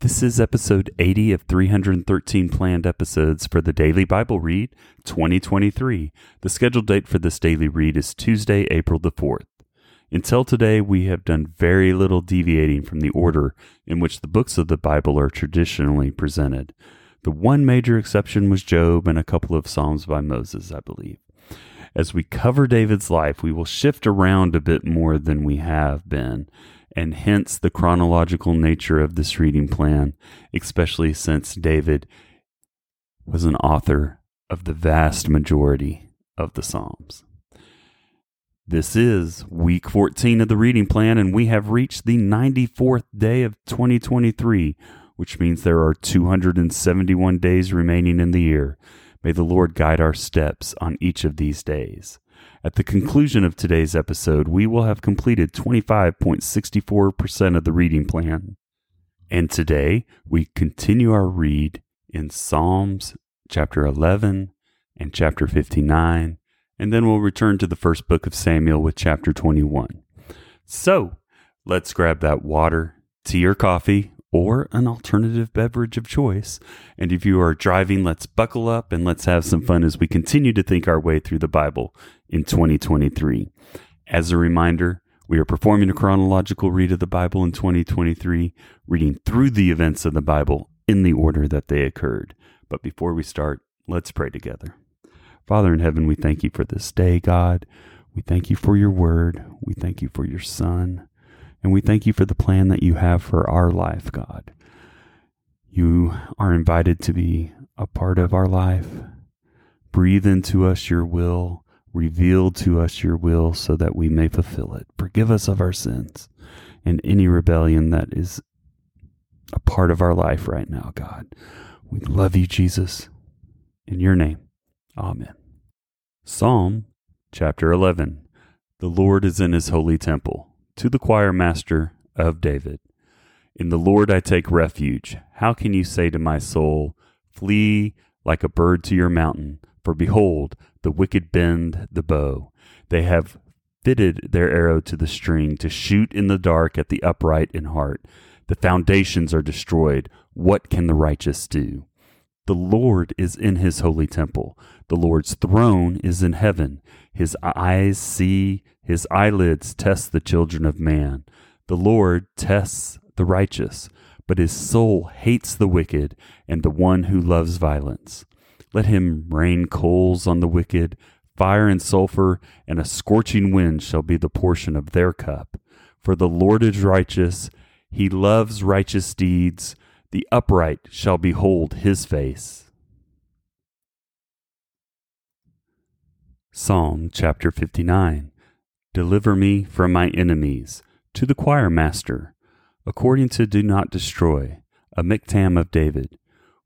This is episode 80 of 313 planned episodes for the Daily Bible Read 2023. The scheduled date for this daily read is Tuesday, April the 4th. Until today, we have done very little deviating from the order in which the books of the Bible are traditionally presented. The one major exception was Job and a couple of Psalms by Moses, I believe. As we cover David's life, we will shift around a bit more than we have been and hence the chronological nature of this reading plan, especially since David was an author of the vast majority of the Psalms. This is week 14 of the reading plan, and we have reached the 94th day of 2023, which means there are 271 days remaining in the year. May the Lord guide our steps on each of these days. At the conclusion of today's episode, we will have completed 25.64% of the reading plan. And today, we continue our read in Psalms chapter 11 and chapter 59, and then we'll return to the first book of Samuel with chapter 21. So, let's grab that water, tea, or coffee, or an alternative beverage of choice. And if you are driving, let's buckle up and let's have some fun as we continue to think our way through the Bible in 2023. As a reminder, we are performing a chronological read of the Bible in 2023, reading through the events of the Bible in the order that they occurred. But before we start, let's pray together. Father in heaven, we thank you for this day, God. We thank you for your word. We thank you for your son. And we thank you for the plan that you have for our life, God. You are invited to be a part of our life. Breathe into us your will. Reveal to us your will so that we may fulfill it. Forgive us of our sins and any rebellion that is a part of our life right now, God. We love you, Jesus. In your name, amen. Psalm chapter 11 The Lord is in his holy temple to the choir master of David. In the Lord I take refuge. How can you say to my soul, Flee like a bird to your mountain? For behold, the wicked bend the bow. They have fitted their arrow to the string to shoot in the dark at the upright in heart. The foundations are destroyed. What can the righteous do? The Lord is in his holy temple. The Lord's throne is in heaven. His eyes see, his eyelids test the children of man. The Lord tests the righteous, but his soul hates the wicked and the one who loves violence. Let him rain coals on the wicked, fire and sulfur, and a scorching wind shall be the portion of their cup. For the Lord is righteous, he loves righteous deeds, the upright shall behold his face. Psalm chapter 59 Deliver me from my enemies. To the choir master, according to Do Not Destroy, a miktam of David,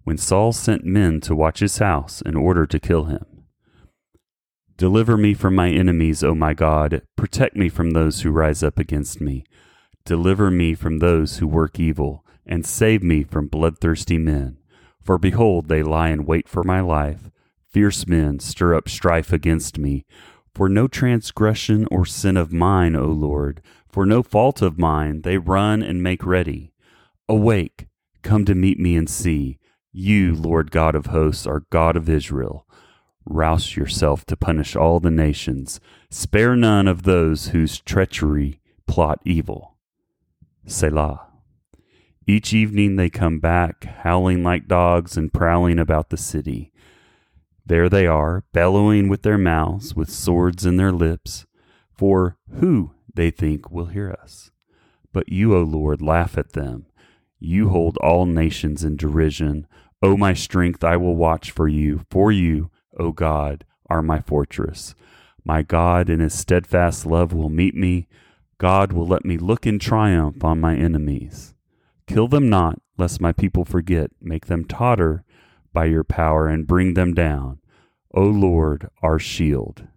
when Saul sent men to watch his house in order to kill him. Deliver me from my enemies, O my God. Protect me from those who rise up against me. Deliver me from those who work evil and save me from bloodthirsty men. For behold, they lie in wait for my life. Fierce men stir up strife against me. For no transgression or sin of mine, O Lord, for no fault of mine, they run and make ready. Awake, come to meet me and see. You, Lord God of hosts, are God of Israel. Rouse yourself to punish all the nations. Spare none of those whose treachery plot evil. Selah. Each evening they come back, howling like dogs and prowling about the city. There they are, bellowing with their mouths, with swords in their lips. For who, they think, will hear us? But you, O Lord, laugh at them. You hold all nations in derision. O my strength, I will watch for you. For you, O God, are my fortress. My God in his steadfast love will meet me. God will let me look in triumph on my enemies. Kill them not, lest my people forget. Make them totter, by your power and bring them down, O Lord, our shield.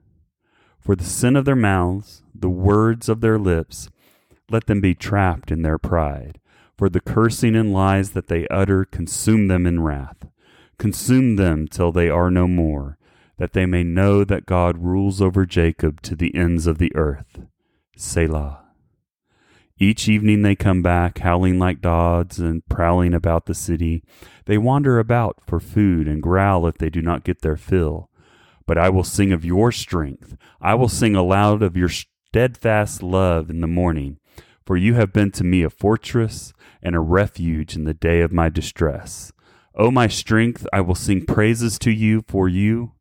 For the sin of their mouths, the words of their lips, let them be trapped in their pride. For the cursing and lies that they utter, consume them in wrath. Consume them till they are no more, that they may know that God rules over Jacob to the ends of the earth. Selah. Each evening they come back, howling like dogs and prowling about the city. They wander about for food and growl if they do not get their fill. But I will sing of your strength. I will sing aloud of your steadfast love in the morning. For you have been to me a fortress and a refuge in the day of my distress. O my strength, I will sing praises to you, for you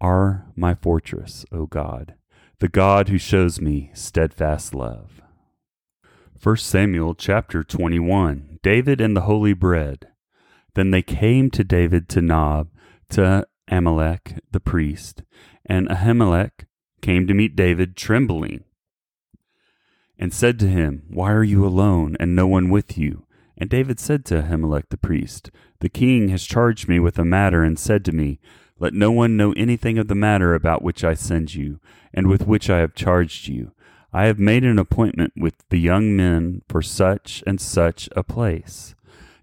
are my fortress, O God, the God who shows me steadfast love. 1 Samuel chapter 21 David and the Holy Bread. Then they came to David to Nob, to Ahimelech the priest, and Ahimelech came to meet David trembling, and said to him, Why are you alone, and no one with you? And David said to Ahimelech the priest, The king has charged me with a matter, and said to me, Let no one know anything of the matter about which I send you, and with which I have charged you. I have made an appointment with the young men for such and such a place.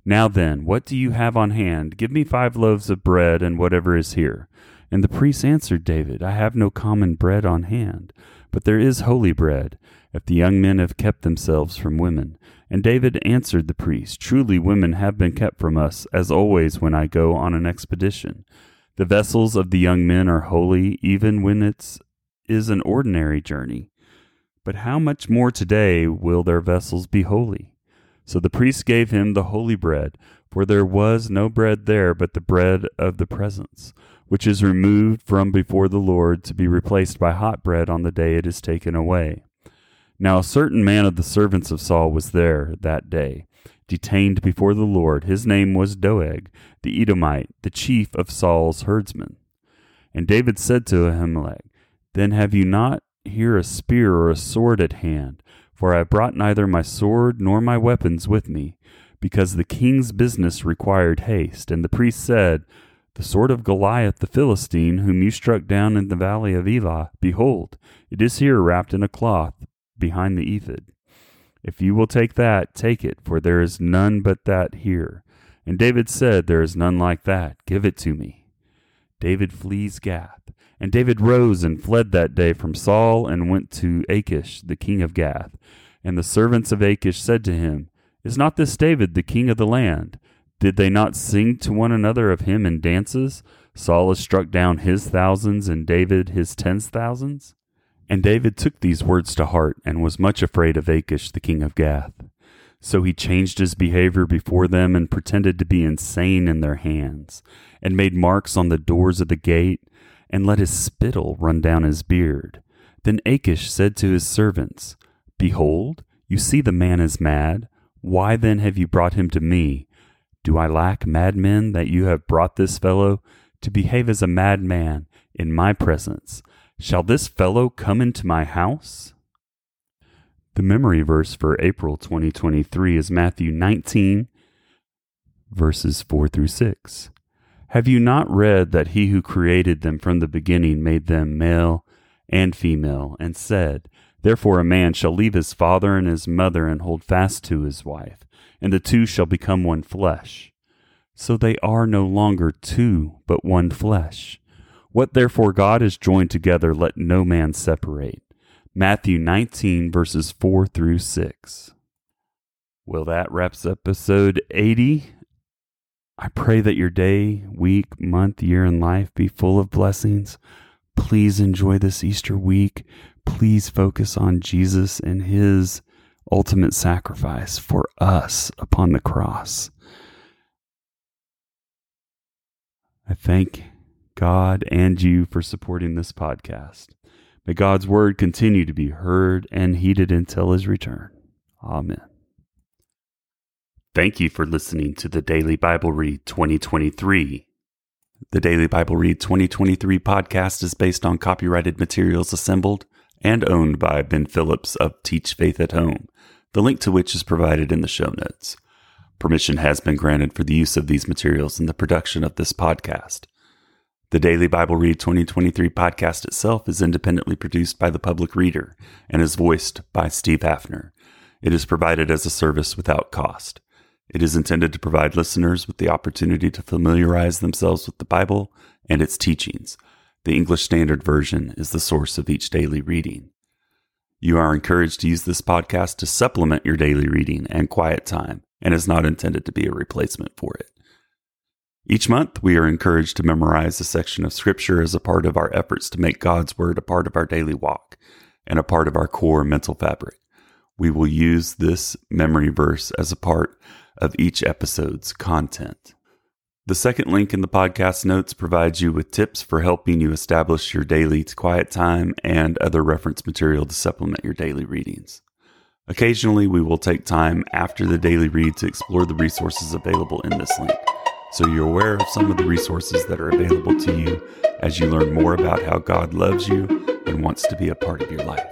Now then, what do you have on hand? Give me five loaves of bread and whatever is here. And the priest answered David, I have no common bread on hand, but there is holy bread, if the young men have kept themselves from women. And David answered the priest, Truly women have been kept from us, as always when I go on an expedition. The vessels of the young men are holy, even when it is an ordinary journey. But how much more today will their vessels be holy? So the priest gave him the holy bread, for there was no bread there but the bread of the presence, which is removed from before the Lord to be replaced by hot bread on the day it is taken away. Now a certain man of the servants of Saul was there that day, detained before the Lord. His name was Doeg, the Edomite, the chief of Saul's herdsmen. And David said to Ahimelech, Then have you not here a spear or a sword at hand, for I brought neither my sword nor my weapons with me, because the king's business required haste. And the priest said, The sword of Goliath the Philistine, whom you struck down in the valley of Elah, behold, it is here wrapped in a cloth behind the ephod. If you will take that, take it, for there is none but that here. And David said, There is none like that. Give it to me. David flees Gath. And David rose and fled that day from Saul and went to Achish, the king of Gath. And the servants of Achish said to him, Is not this David the king of the land? Did they not sing to one another of him in dances? Saul has struck down his thousands, and David his tens thousands? And David took these words to heart, and was much afraid of Achish the king of Gath. So he changed his behavior before them, and pretended to be insane in their hands, and made marks on the doors of the gate, and let his spittle run down his beard. Then Achish said to his servants, Behold, you see the man is mad. Why then have you brought him to me? Do I lack madmen that you have brought this fellow to behave as a madman in my presence? Shall this fellow come into my house? The memory verse for April 2023 is Matthew 19, verses 4 through 6. Have you not read that he who created them from the beginning made them male and female, and said, Therefore a man shall leave his father and his mother and hold fast to his wife, and the two shall become one flesh. So they are no longer two, but one flesh. What therefore God has joined together, let no man separate. Matthew 19, verses 4 through 6. Well, that wraps episode 80 I pray that your day, week, month, year, and life be full of blessings. Please enjoy this Easter week. Please focus on Jesus and his ultimate sacrifice for us upon the cross. I thank God and you for supporting this podcast. May God's word continue to be heard and heeded until his return. Amen. Thank you for listening to the Daily Bible Read 2023. The Daily Bible Read 2023 podcast is based on copyrighted materials assembled and owned by Ben Phillips of Teach Faith at Home, the link to which is provided in the show notes. Permission has been granted for the use of these materials in the production of this podcast. The Daily Bible Read 2023 podcast itself is independently produced by the public reader and is voiced by Steve Haffner. It is provided as a service without cost. It is intended to provide listeners with the opportunity to familiarize themselves with the Bible and its teachings. The English Standard Version is the source of each daily reading. You are encouraged to use this podcast to supplement your daily reading and quiet time and is not intended to be a replacement for it. Each month, we are encouraged to memorize a section of Scripture as a part of our efforts to make God's Word a part of our daily walk and a part of our core mental fabric. We will use this memory verse as a part of each episode's content. The second link in the podcast notes provides you with tips for helping you establish your daily quiet time and other reference material to supplement your daily readings. Occasionally, we will take time after the daily read to explore the resources available in this link, so you're aware of some of the resources that are available to you as you learn more about how God loves you and wants to be a part of your life.